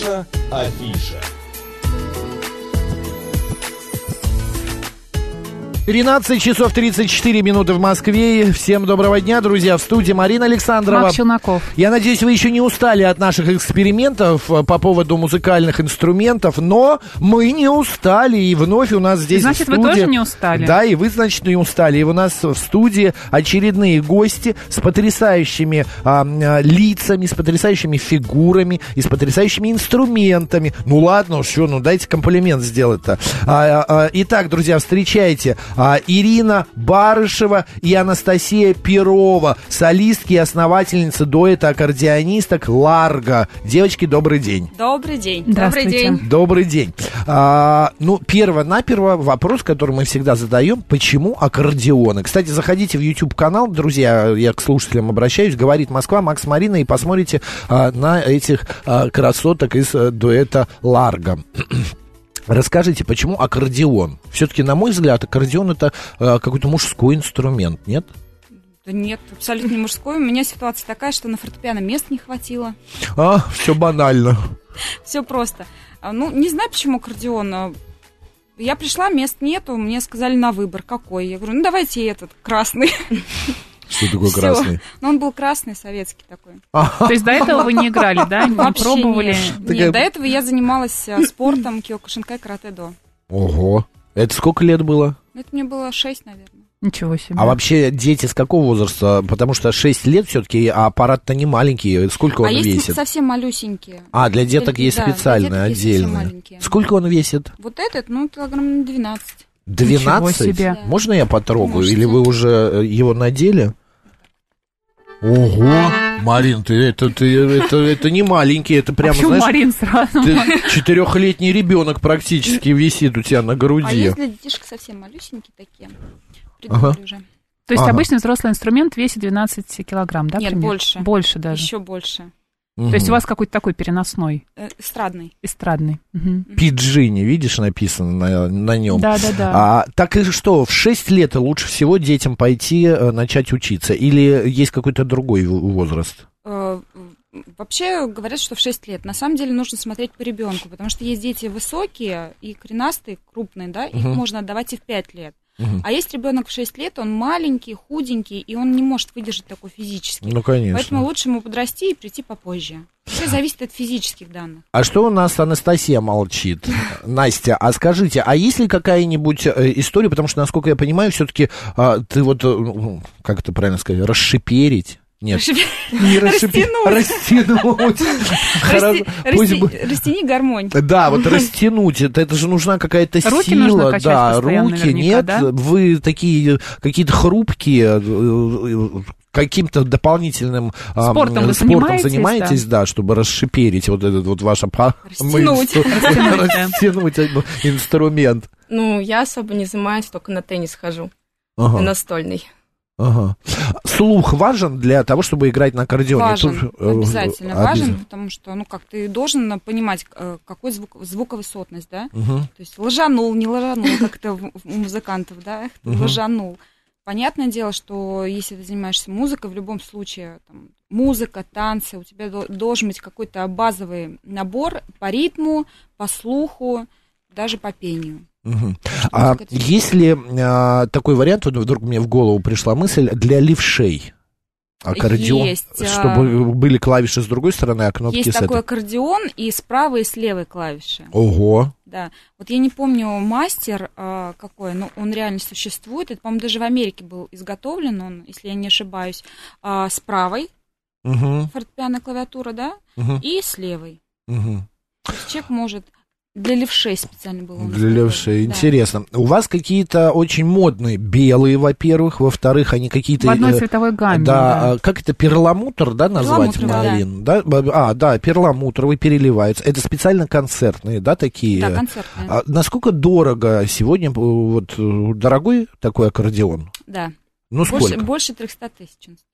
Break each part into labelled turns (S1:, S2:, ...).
S1: Наша афиша.
S2: 13 часов 34 минуты в Москве. Всем доброго дня, друзья. В студии Марина Александрова.
S3: Марк Челноков.
S2: Я надеюсь, вы еще не устали от наших экспериментов э, по поводу музыкальных инструментов, но мы не устали, и вновь у нас здесь
S3: Значит,
S2: в
S3: вы
S2: студии...
S3: тоже не устали?
S2: Да, и вы, значит, не устали. И у нас в студии очередные гости с потрясающими а, а, лицами, с потрясающими фигурами и с потрясающими инструментами. Ну ладно, что, ну дайте комплимент сделать-то. А, а, итак, друзья, встречайте а, Ирина Барышева и Анастасия Перова, солистки и основательницы дуэта аккордеонисток Ларго. Девочки, добрый день.
S4: Добрый день. Добрый день.
S2: Добрый день. А, ну, перво-наперво вопрос, который мы всегда задаем, почему аккордеоны? Кстати, заходите в YouTube-канал, друзья, я к слушателям обращаюсь, говорит Москва, Макс Марина, и посмотрите а, на этих а, красоток из а, дуэта Ларго. Расскажите, почему аккордеон? Все-таки, на мой взгляд, аккордеон это а, какой-то мужской инструмент, нет?
S4: Да нет, абсолютно не мужской. У меня ситуация такая, что на фортепиано мест не хватило.
S2: А, все банально.
S4: Все просто. А, Ну, не знаю, почему аккордеон. а, Я пришла, мест нету, мне сказали на выбор, какой. Я говорю, ну давайте этот, красный.
S2: Что такое
S4: Всё.
S2: красный?
S4: Но он был красный, советский такой.
S3: То есть до этого вы не играли, да? Не
S4: Вообще
S3: пробовали?
S4: нет.
S2: Такая-
S4: Нет, до этого я занималась а, спортом, киокушинкай, каратэ-до.
S2: Ого. Это сколько лет было?
S4: Ну, Это мне было 6, наверное.
S3: Ничего себе.
S2: А вообще дети с какого возраста? Потому что 6 лет все-таки, а аппарат-то не маленький. Сколько он
S4: а есть
S2: весит?
S4: совсем малюсенькие.
S2: А, для деток есть
S4: да, для
S2: специальные,
S4: деток есть совсем
S2: отдельные.
S4: маленькие.
S2: Сколько он весит?
S4: Вот этот, ну, килограмм на 12.
S2: 12?
S3: себе.
S4: Да.
S2: Можно я потрогаю?
S4: Можете.
S2: Или вы уже э, его надели? Ого! Марин, ты это, ты, это, это не маленький, это
S3: А
S2: прямо,
S3: почему
S2: знаешь,
S3: Марин сразу?
S2: ты четырехлетний ребенок практически висит у тебя на
S4: А
S2: груди.
S4: если детишек совсем малюсенькие такие,
S2: Ага.
S4: уже.
S3: То есть
S2: Ага.
S3: обычный взрослый инструмент весит 12 килограмм, да?
S4: Нет,
S3: примерно?
S4: больше.
S3: Больше даже.
S4: Еще больше.
S3: То есть у вас какой-то такой переносной,
S4: Э, эстрадный.
S3: эстрадный. Мгм.
S2: Пиджини, видишь, написано на, на нем.
S3: Да, да, да.
S2: А, так и что, в 6 лет лучше всего детям пойти э, начать учиться? Или есть какой-то другой возраст?
S4: Э, Вообще говорят, что в 6 лет. На самом деле нужно смотреть по ребенку, потому что есть дети высокие и коренастые, крупные, да, их
S2: Мгм.
S4: можно отдавать и в 5 лет. А есть ребенок в 6 лет, он маленький, худенький, и он не может выдержать такой физически.
S2: Ну, конечно.
S4: Поэтому лучше ему подрасти и прийти попозже. Все зависит от физических данных.
S2: А что у нас Анастасия молчит? Настя, а скажите, а есть ли какая-нибудь э, история, потому что, насколько я понимаю, все-таки ты вот, э, ну, как это правильно сказать, расшиперить? Нет, не расшипеть, растянуть.
S4: Растяни гармонь.
S2: Да, вот растянуть, это, это же нужна какая-то
S3: Руки
S2: сила, да, руки, нет,
S3: да?
S2: вы такие какие-то хрупкие, э, э, каким-то дополнительным
S3: Спортом вы
S2: спортом
S3: занимаетесь,
S2: занимаетесь, да, чтобы расшиперить вот этот вот ваш
S4: Растянуть.
S3: Растянуть, да.
S2: инструмент.
S5: Ну, я особо не занимаюсь, только на теннис хожу,
S2: Ага,
S5: настольный.
S2: Ага. Слух важен для того, чтобы играть на аккордеоне?
S4: Важен,
S2: Тут, э,
S4: обязательно
S2: обяз-
S4: важен, потому что, ну как, ты должен понимать, э, какой звук, звуковысотность, да?
S2: Мгм.
S4: То есть ложанул, не ложанул, как это у музыкантов, да?
S2: Мгм.
S4: Ложанул. Понятное дело, что если ты занимаешься музыкой, в любом случае, там, музыка, танцы, у тебя дол- должен быть какой-то базовый набор по ритму, по слуху, даже по пению.
S2: А есть ли а, такой вариант, вдруг мне в голову пришла мысль, для левшей? Аккордеон,
S4: Есть, а,
S2: чтобы были клавиши с другой стороны, а кнопки
S4: Есть
S2: с
S4: такой
S2: этой.
S4: аккордеон и с правой, и с левой клавиши.
S2: Ого.
S4: Да. Вот я не помню мастер а, какой, но он реально существует. Это, по-моему, даже в Америке был изготовлен он, если я не ошибаюсь, а, с правой
S2: Мгм,
S4: фортепиано клавиатура, да,
S2: мгм,
S4: и с левой.
S2: мгм.
S4: То есть человек может для левшей специально было.
S2: Для левшей.
S4: Да.
S2: Интересно. У вас какие-то очень модные белые, во-первых, во-вторых, они какие-то...
S3: В одной
S2: э,
S3: цветовой гамме.
S2: Да,
S3: да.
S2: а как это, перламутр, да, назвать,
S4: Перламутровый, да.
S2: Марин? Да. А, да, перламутровый переливается. Это специально концертные, да, такие?
S4: Да, концертная.
S2: А насколько дорого сегодня, э, вот, э, дорогой такой аккордеон?
S4: Да.
S2: Ну,
S4: Больше,
S2: сколько?
S4: больше 300 тысяч он стоит.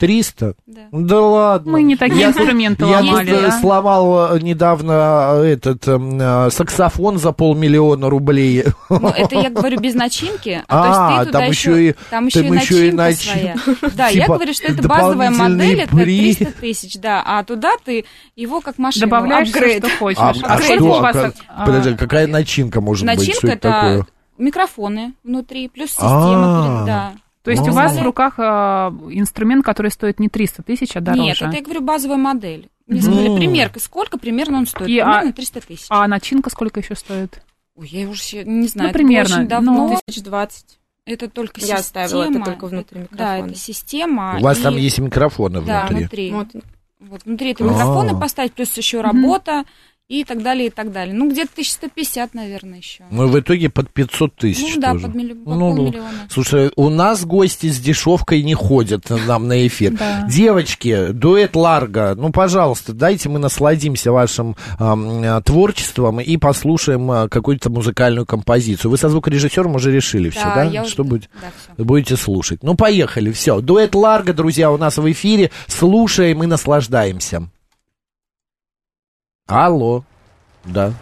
S2: 300?
S4: Да.
S2: Да ладно.
S3: Мы не такие
S2: Я
S3: инструменты
S2: Я
S3: ломали,
S2: тут э,
S3: да?
S2: сломал э, недавно э, этот эм, э, саксофон за полмиллиона рублей.
S4: Ну, это я говорю без начинки.
S2: А,
S4: то есть ты туда
S2: там
S4: еще,
S2: еще и-
S4: там еще
S2: там
S4: и
S2: еще и
S4: начинка
S2: начин-
S4: своя. Да, я
S2: Типа
S4: говорю, что это базовая модель, это
S2: при-
S4: 300 тысяч, да, а туда ты его как машину
S3: Добавляешь
S4: апгрейд.
S3: что хочешь.
S2: А,
S3: А
S2: а что?
S3: у
S2: а
S3: вас,
S2: как-
S3: а,
S2: Подожди, какая начинка может быть?
S4: Начинка
S2: это
S4: микрофоны внутри, плюс
S2: А.
S4: система, перед- да.
S3: То есть
S2: А.
S3: у вас в руках а, инструмент, который стоит не 300 тысяч, а дороже.
S4: Нет, это я говорю базовая модель. Мне
S2: Ну.
S4: сказали, примерка, сколько примерно он стоит?
S3: И, а-
S4: примерно 300 тысяч.
S3: А начинка сколько еще стоит?
S4: Ой, я уже не знаю,
S3: Ну, примерно,
S4: очень давно.
S3: ну,
S5: Тысяч двадцать.
S4: Это только
S5: Я
S4: система.
S5: оставила это только внутри
S4: Да,
S5: микрофона.
S4: это система.
S2: У вас
S4: и-
S2: там есть микрофоны
S4: Да,
S2: внутри.
S4: внутри.
S5: Вот.
S4: Вот, внутри это
S2: А.
S4: микрофоны поставить, плюс еще работа и так далее, и так далее. Ну, где-то 1150, наверное, еще.
S2: Ну, в итоге под 500 тысяч
S4: ну, да,
S2: тоже.
S4: под, милли- под
S2: Ну, ну.
S4: полмиллиона.
S2: Слушай, у нас гости с дешевкой не ходят нам на эфир.
S3: Да.
S2: Девочки, дуэт Ларго, ну, пожалуйста, дайте мы насладимся вашим э, творчеством и послушаем э, какую-то музыкальную композицию. Вы со звукорежиссером уже решили все, да?
S4: я уже-
S2: Что будет?
S4: Да, всё.
S2: Будете слушать. Ну, поехали, все. Дуэт Ларго, друзья, у нас в эфире. Слушаем и наслаждаемся. Алло. Да.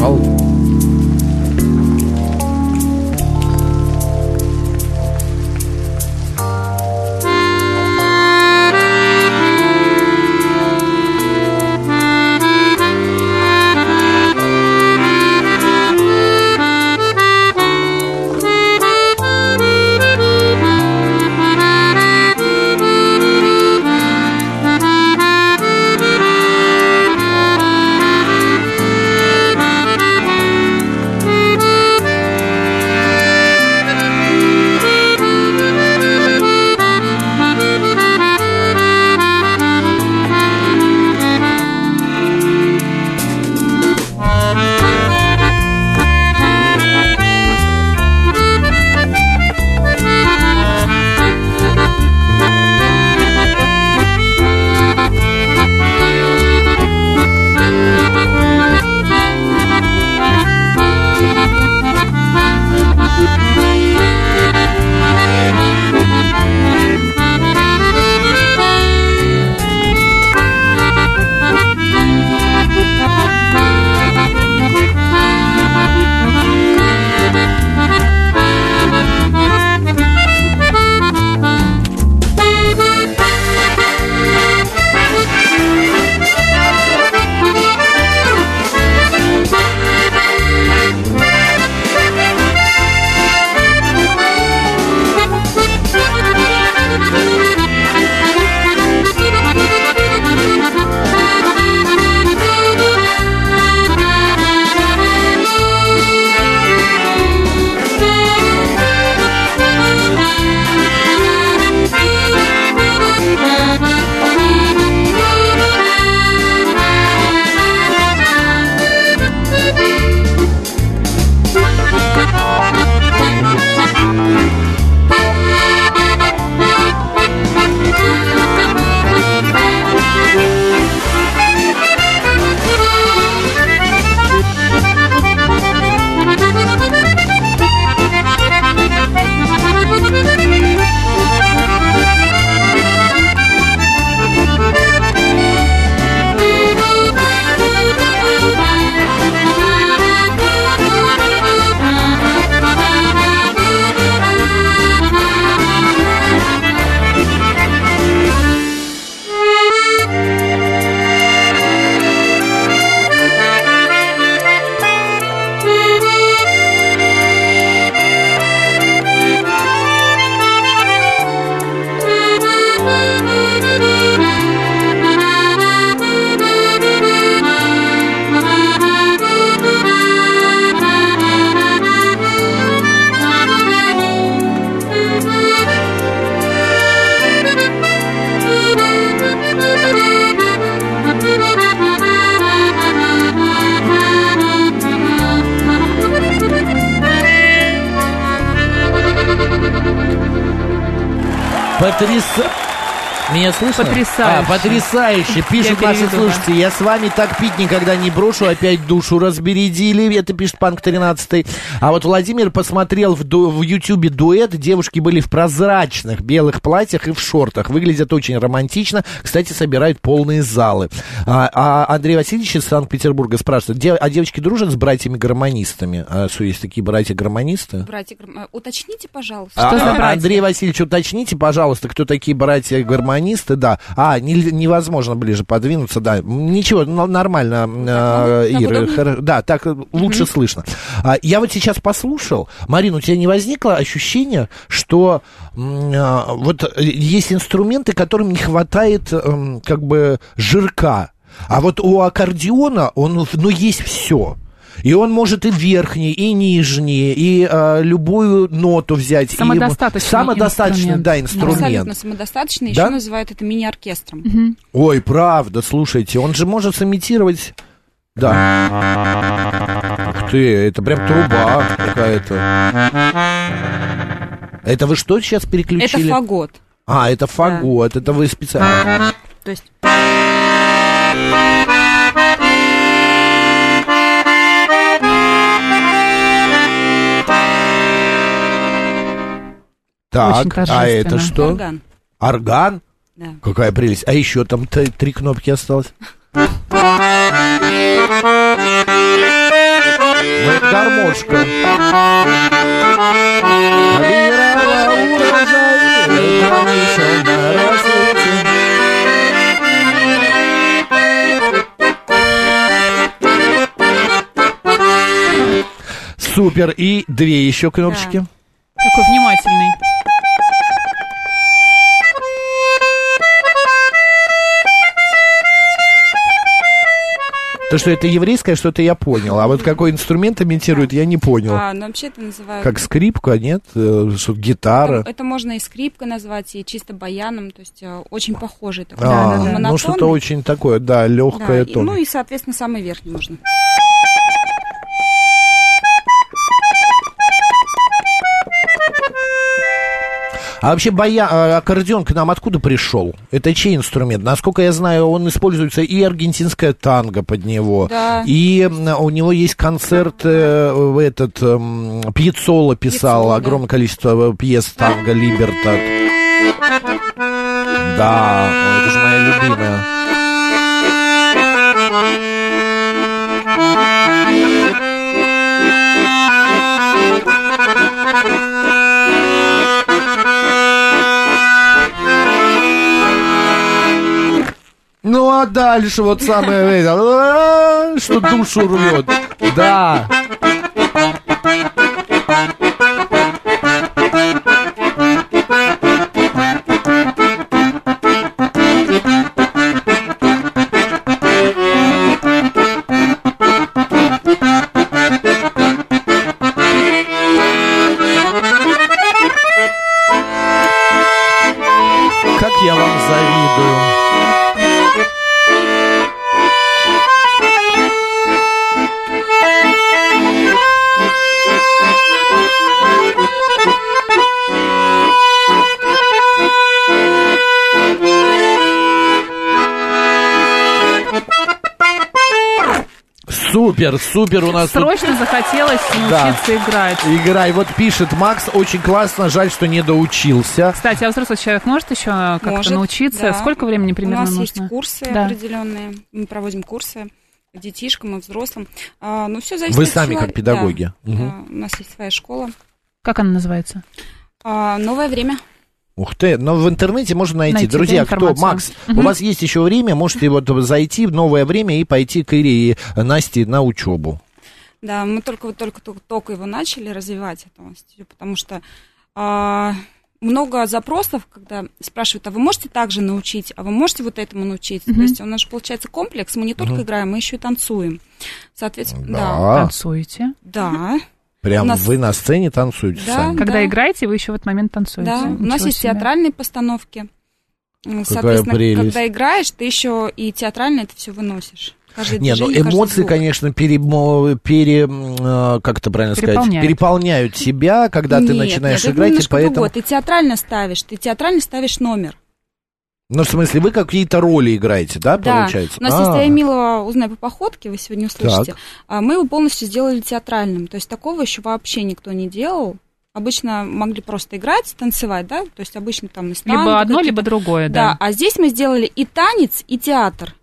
S2: Алло. Patrícia. Меня слышно?
S3: Потрясающе.
S2: А, потрясающе. Пишут
S3: Я
S2: наши
S3: переведу,
S2: слушатели. Я с вами так пить никогда не брошу. Опять душу разбередили. Это пишет Панк 13. А вот Владимир посмотрел в, ду- в Ютубе дуэт. Девушки были в прозрачных белых платьях и в шортах. Выглядят очень романтично. Кстати, собирают полные залы. А, а Андрей Васильевич из Санкт-Петербурга спрашивает, «Де- а девочки дружат с братьями-гармонистами? А что, есть такие братья-гармонисты?
S4: Братья, Гром- э, уточните, пожалуйста.
S2: А,
S3: за
S2: а,
S3: братья?
S2: Андрей Васильевич, уточните, пожалуйста, кто такие братья-гармонисты, да. А, не- невозможно ближе подвинуться, да. Ничего, ну, нормально, э,
S4: так
S2: Ира, да, так э, лучше слышно. А, я вот сейчас послушал, Марина, у тебя не возникло ощущение, что а, вот э, есть инструменты, которым не хватает эм, как бы жирка, а вот у аккордеона, он, ну, есть все. И он может и верхний, и нижний, и э, любую ноту взять. и-
S3: Самодостаточный
S2: самодостаточный,
S3: инструмент.
S2: да, инструмент.
S4: Абсолютно самодостаточно.
S2: Да?
S4: Еще называют это мини-оркестром.
S2: Ой, правда, слушайте, он же может сымитировать... Да. Ух ты, это прям труба какая-то. Это вы что сейчас
S4: Это
S2: переключили?
S4: фагот.
S2: А, это фагот, это вы специально.
S4: То есть
S2: Так,
S3: Очень
S2: а это что?
S4: орган.
S2: Орган?
S4: Да.
S2: Какая прелесть. А еще там три кнопки осталось. Ну, это гармошка. Супер. И две еще кнопочки.
S3: Такой внимательный.
S2: То, что это еврейское, что-то я понял. А вот какой инструмент имитирует, я не понял.
S4: А, но вообще это называют...
S2: Как скрипка, нет? Э, Что, гитара?
S4: Это, это можно и скрипкой назвать, и чисто баяном, то есть э, очень похожий такой.
S2: А,
S4: монотонный.
S2: ну что-то очень такое, да,
S4: Да,
S2: легкое
S4: и-
S2: тон.
S4: ну и, соответственно, самый верхний можно.
S2: А вообще боя... а, аккордеон к нам откуда пришел? Это чей инструмент? Насколько я знаю, он используется и аргентинская танго под него,
S4: Да.
S2: и у него есть концерт, э, в этот, эм, Пьецоло писал
S4: Пьецоло, да.
S2: огромное количество э, пьес танго Либертат. Да, это же моя любимая. Ну а дальше вот самое, что душу рвет. Да. Супер, супер у нас тут
S3: Срочно захотелось
S2: Да.
S3: научиться играть.
S2: играй. Вот пишет Макс, очень классно, жаль, что не доучился.
S3: Кстати, а взрослый человек может еще как-то
S4: Может,
S3: научиться?
S4: да.
S3: Сколько времени примерно
S4: У нас
S3: нужно?
S4: есть курсы
S3: Да.
S4: определенные. Мы проводим курсы детишкам и взрослым. А, ну, все зависит
S2: Вы
S4: от
S2: сами
S4: человека.
S2: как педагоги.
S4: Да,
S2: Мгм.
S4: да. у нас есть своя школа.
S3: Как она называется?
S4: А, новое время.
S2: Ух ты, но в интернете можно найти.
S3: Найти,
S2: Друзья, кто. Макс, у
S3: Мгм.
S2: вас есть еще время, можете вот зайти в новое время и пойти к Ире и Насте на учебу.
S4: Да, мы только вот только, только, только его начали развивать, эту потому что а, много запросов, когда спрашивают, а вы можете также научить, а вы можете вот этому научить? То есть у нас же получается комплекс, мы не только играем, мы еще и танцуем. Соответственно, да.
S2: Да.
S3: Танцуете.
S4: Да,
S2: Прям
S4: нас-
S2: вы на сцене танцуете
S4: Да.
S2: сами.
S3: Когда
S4: Да.
S3: играете, вы еще в этот момент танцуете.
S4: да. У нас
S3: Ничего
S4: есть
S3: себе.
S4: театральные постановки. М, Соответственно,
S2: прелесть.
S4: когда играешь, ты еще и театрально это все выносишь. Каждое
S2: Не, ну эмоции, конечно, пере, пере, э, как это правильно сказать,
S3: Переполняют.
S2: переполняют тебя, когда ты
S4: Нет,
S2: начинаешь
S4: нет, это
S2: играть, и поэтому...
S4: другое. Ты театрально ставишь, ты театрально ставишь номер.
S2: Ну, в смысле, вы какие-то роли играете, да,
S4: Да,
S2: получается?
S4: у нас есть «Я Милого, узнай по походке», вы сегодня услышите.
S2: Так.
S4: А Мы его полностью сделали театральным, то есть такого еще вообще никто не делал. Обычно могли просто играть, танцевать, да, то есть обычно там станут
S3: Либо одно,
S4: какие-то-
S3: либо другое,
S4: Да,
S3: да.
S4: а здесь мы сделали и танец, и театр.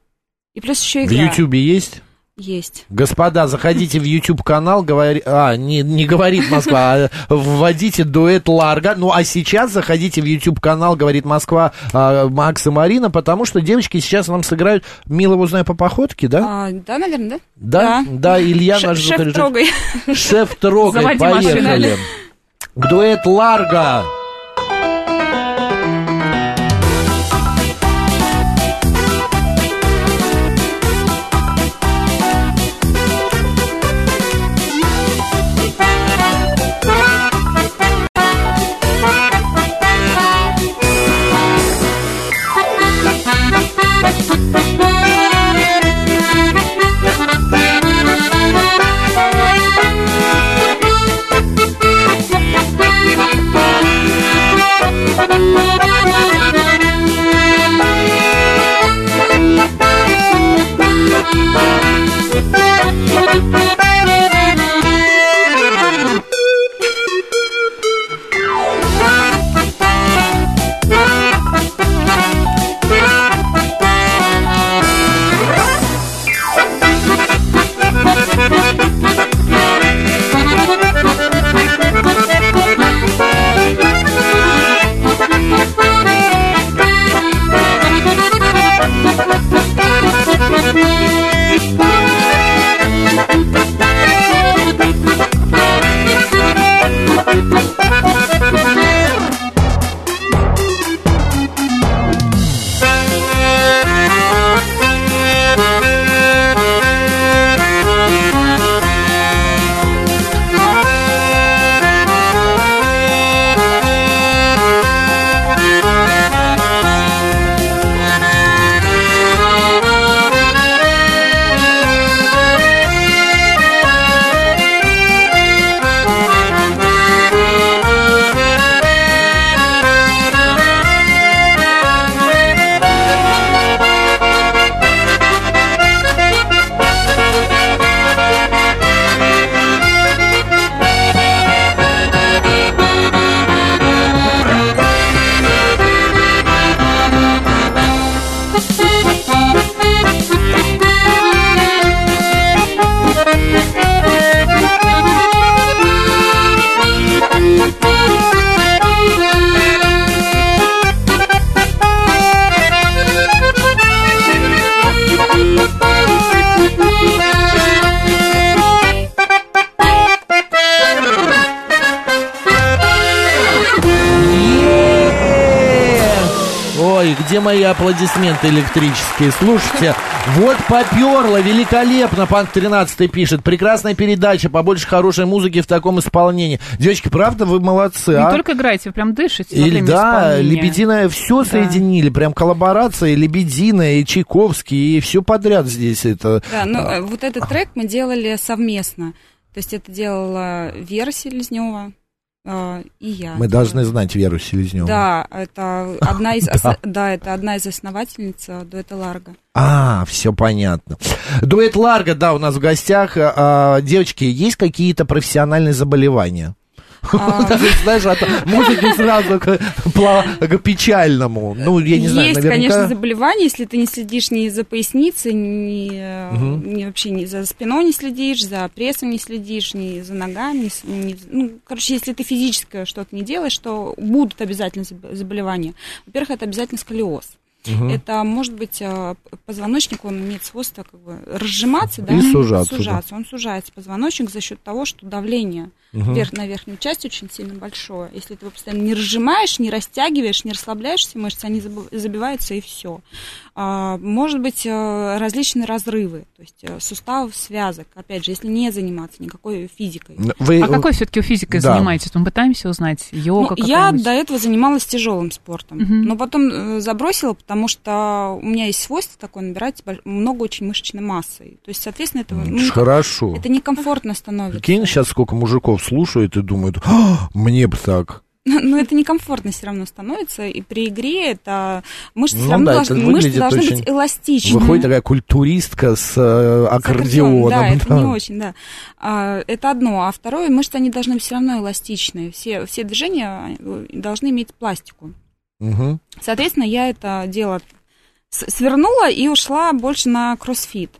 S4: И плюс еще
S2: В
S4: игра.
S2: Ютьюбе есть?
S4: Есть.
S2: Господа, заходите в YouTube канал, говори... а, не, не говорит Москва, а вводите дуэт Ларго. Ну, а сейчас заходите в YouTube канал, говорит Москва, а, Макс и Марина, потому что девочки сейчас нам сыграют «Милого узнай по походке», да?
S4: А, да, наверное, да?
S2: Да, да, Илья
S4: Ш-
S2: наш
S4: шеф трогай.
S2: Шеф трогай,
S3: Заводи машину.
S2: поехали. Дуэт Ларго. Где мои аплодисменты электрические? Слушайте, вот поперло, великолепно, Панк 13 пишет. Прекрасная передача, побольше хорошей музыки в таком исполнении. Девочки, правда, вы молодцы,
S3: Не
S2: а?
S3: только играете, вы прям дышите
S2: Или, да. Лебединое все
S3: Да.
S2: соединили, прям коллаборация, Лебединая и Чайковский, и все подряд здесь это.
S4: Да, ну э, вот этот трек мы делали совместно. То есть это делала Вера Селезнева э, и я.
S2: Мы должны знать Веру Селезневу.
S4: Да, это одна из,
S2: Да.
S4: ос- да, это одна из основательниц э, дуэта Ларго.
S2: А, все понятно. Дуэт Ларго, да, у нас в гостях. А, а, девочки, есть какие-то профессиональные заболевания?
S4: А,
S2: знаешь, от музыки сразу к, печальному. Ну, я не знаю,
S4: Есть, конечно, заболевания, если ты не следишь ни за поясницей, ни, вообще ни за спиной не следишь, за прессом не следишь, ни за ногами. ну, короче, если ты физическое что-то не делаешь, то будут обязательно заб- заболевания. Во-первых, это обязательно сколиоз.
S2: Мгм.
S4: Это может быть п- позвоночник, он имеет свойство как бы разжиматься, да,
S2: И сужаться,
S4: сужаться. Он сужается позвоночник за счет того, что давление
S2: Мгм.
S4: вверх на верхнюю часть очень сильно большое. Если ты его постоянно не разжимаешь, не растягиваешь, не расслабляешь все мышцы, они забиваются и все. может быть э, различные разрывы, то есть э, суставов, связок. Опять же, если не заниматься никакой физикой.
S2: Вы...
S3: А какой все-таки физикой
S2: Да.
S3: занимаетесь? Мы пытаемся узнать. Йога
S4: Ну, я до этого занималась тяжелым спортом,
S3: Мгм.
S4: но потом э, забросила, потому что у меня есть свойство такое набирать много очень мышечной массы. То есть, соответственно, это, ну,
S2: хорошо.
S4: это некомфортно становится.
S2: Прикинь, сейчас сколько мужиков слушают и думают, «А, мне бы так.
S4: Но это некомфортно все равно становится, и при игре это мышцы
S2: Ну
S4: все равно
S2: да,
S4: должны,
S2: это
S4: мышцы должны
S2: очень-
S4: быть эластичны.
S2: Выходит такая культуристка с э,
S4: С
S2: аккордеоном.
S4: Да, это
S2: да.
S4: не очень, да. А, это одно. А второе, мышцы, они должны быть все равно эластичные. Все, все движения э, должны иметь пластику.
S2: Мгм.
S4: Соответственно, я это дело свернула и ушла больше на кроссфит.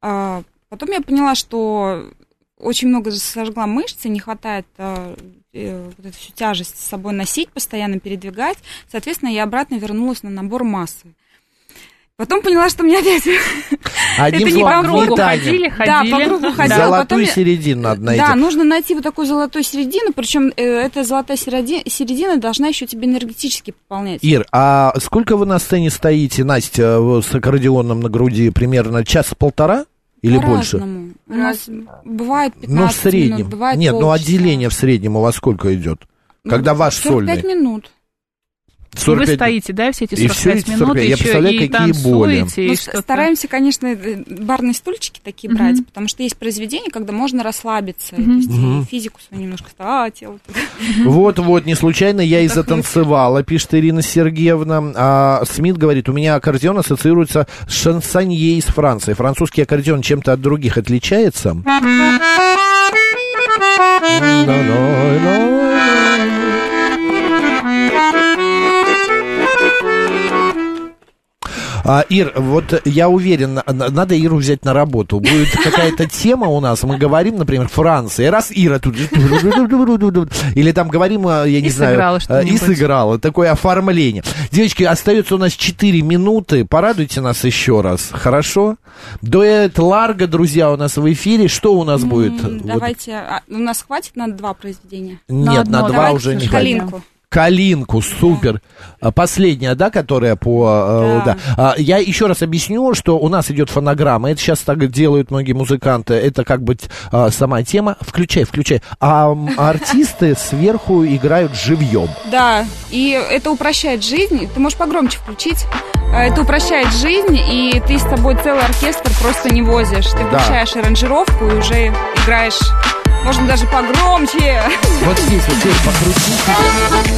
S4: А, Потом я поняла, что очень много сожгла мышцы, не хватает а, э, вот эту всю тяжесть с собой носить, постоянно передвигать. Соответственно, я обратно вернулась на набор массы. Потом поняла, что мне опять...
S2: Одним
S4: Это не
S3: По кругу
S2: метание.
S3: ходили,
S4: Да,
S3: ходили.
S4: по кругу ходила.
S2: Золотую
S4: потом
S2: середину надо найти.
S4: Да, нужно найти вот такую золотую середину, причем э, эта золотая середи- середина должна еще тебе энергетически пополнять.
S2: Ир, а сколько вы на сцене стоите, Настя, вот с аккордеоном на груди? Примерно час-полтора или больше?
S4: У нас бывает 15
S2: Ну, в среднем.
S4: минут, бывает
S2: Нет, ну
S4: полчаса.
S2: отделение в среднем у вас сколько идет?
S4: Ну,
S2: Когда ваш
S4: 45
S2: сольный?
S4: минут.
S3: Вы
S2: 45
S3: стоите, да, все эти
S2: И
S3: 45
S2: всё эти
S3: минут,
S2: 45. Я
S3: еще
S2: представляю,
S3: и
S2: какие боли.
S3: танцуете, и
S4: Ну, стараемся, конечно, э, барные стульчики такие
S3: Мгм.
S4: брать, потому что есть произведения, когда можно расслабиться, и,
S3: Мгм.
S4: то есть и физику свою немножко, а, тело.
S2: Вот-вот, не случайно я и затанцевала, пишет Ирина Сергеевна. А Смит говорит, у меня аккордеон ассоциируется с шансонье из Франции. Французский аккордеон чем-то от других отличается? А, Ир, вот я уверен, на- надо Иру взять на работу. Будет какая-то тема у нас, мы говорим, например, Франция, раз Ира тут... Или там говорим, а, я не
S3: И
S2: знаю...
S3: сыграла
S2: а, И
S3: что-нибудь.
S2: сыграла. Такое оформление. Девочки, остается у нас 4 минуты. Порадуйте нас еще раз, хорошо? Дуэт Ларго, друзья, у нас в эфире. Что у нас будет?
S4: Давайте, а, у нас хватит на два произведения?
S2: Нет,
S3: одно
S2: на два
S3: давайте
S2: уже не хватит.
S4: Калинку.
S2: Супер. А, Последняя, да, которая по... э,
S4: Да.
S2: да. А, Я еще раз объясню, что у нас идет фонограмма. Это сейчас так делают многие музыканты. Это как бы а, сама тема. Включай, включай. А артисты сверху играют живьем.
S4: Да, и это упрощает жизнь. Ты можешь погромче включить. Это упрощает жизнь, и ты с собой целый оркестр просто не возишь. Ты
S2: Да.
S4: включаешь аранжировку и уже играешь. Можно даже погромче.
S2: Вот здесь вот здесь покрутите.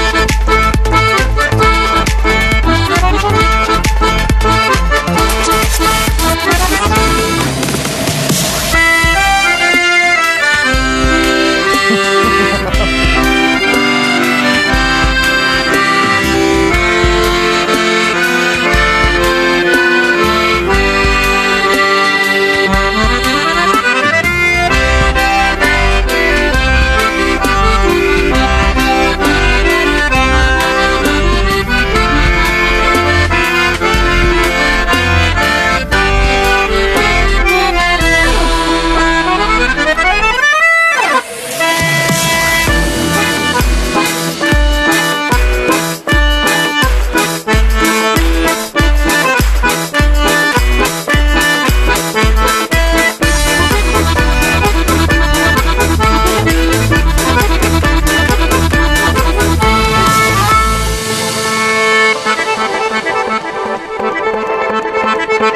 S2: Thank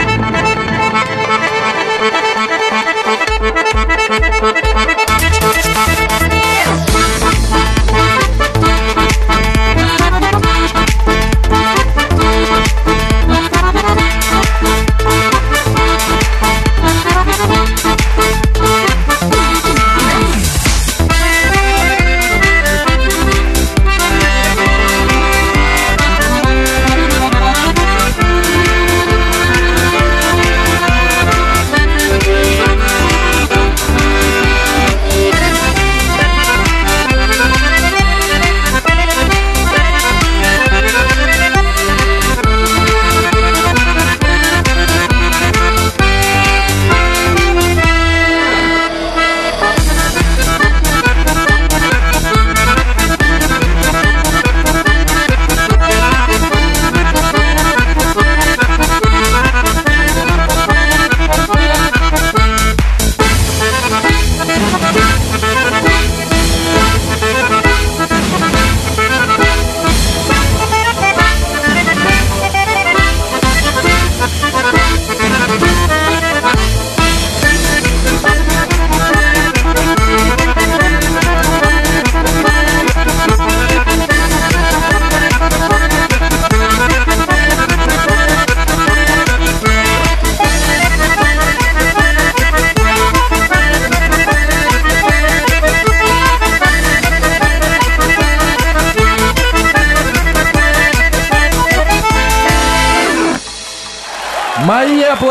S2: you.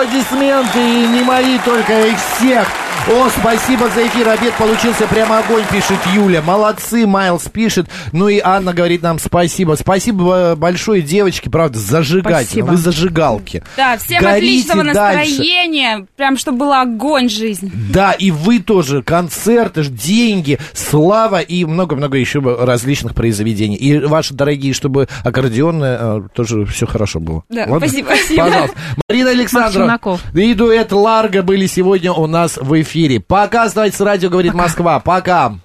S2: Аплодисменты, и не мои только, их всех. О, спасибо за эфир. Обед получился прямо огонь, пишет Юля. Молодцы, Майлз пишет. Ну и Анна говорит нам спасибо. Спасибо э, большое, девочки, правда, зажигайте.
S3: Спасибо.
S2: Вы зажигалки.
S4: Да, всем
S2: Горите
S4: отличного
S2: дальше.
S4: настроения, прям чтобы был огонь жизни.
S2: Да, и вы тоже. Концерты, ж, деньги, слава и много-много еще различных произведений. И ваши дорогие, чтобы аккордеоны э, тоже все хорошо было.
S4: Да,
S2: Ладно?
S4: спасибо. Спасибо.
S2: Пожалуйста. Марина Александровна и дуэт Ларго были сегодня у нас в эфире. Пока, оставайтесь радио, говорит Москва. Пока.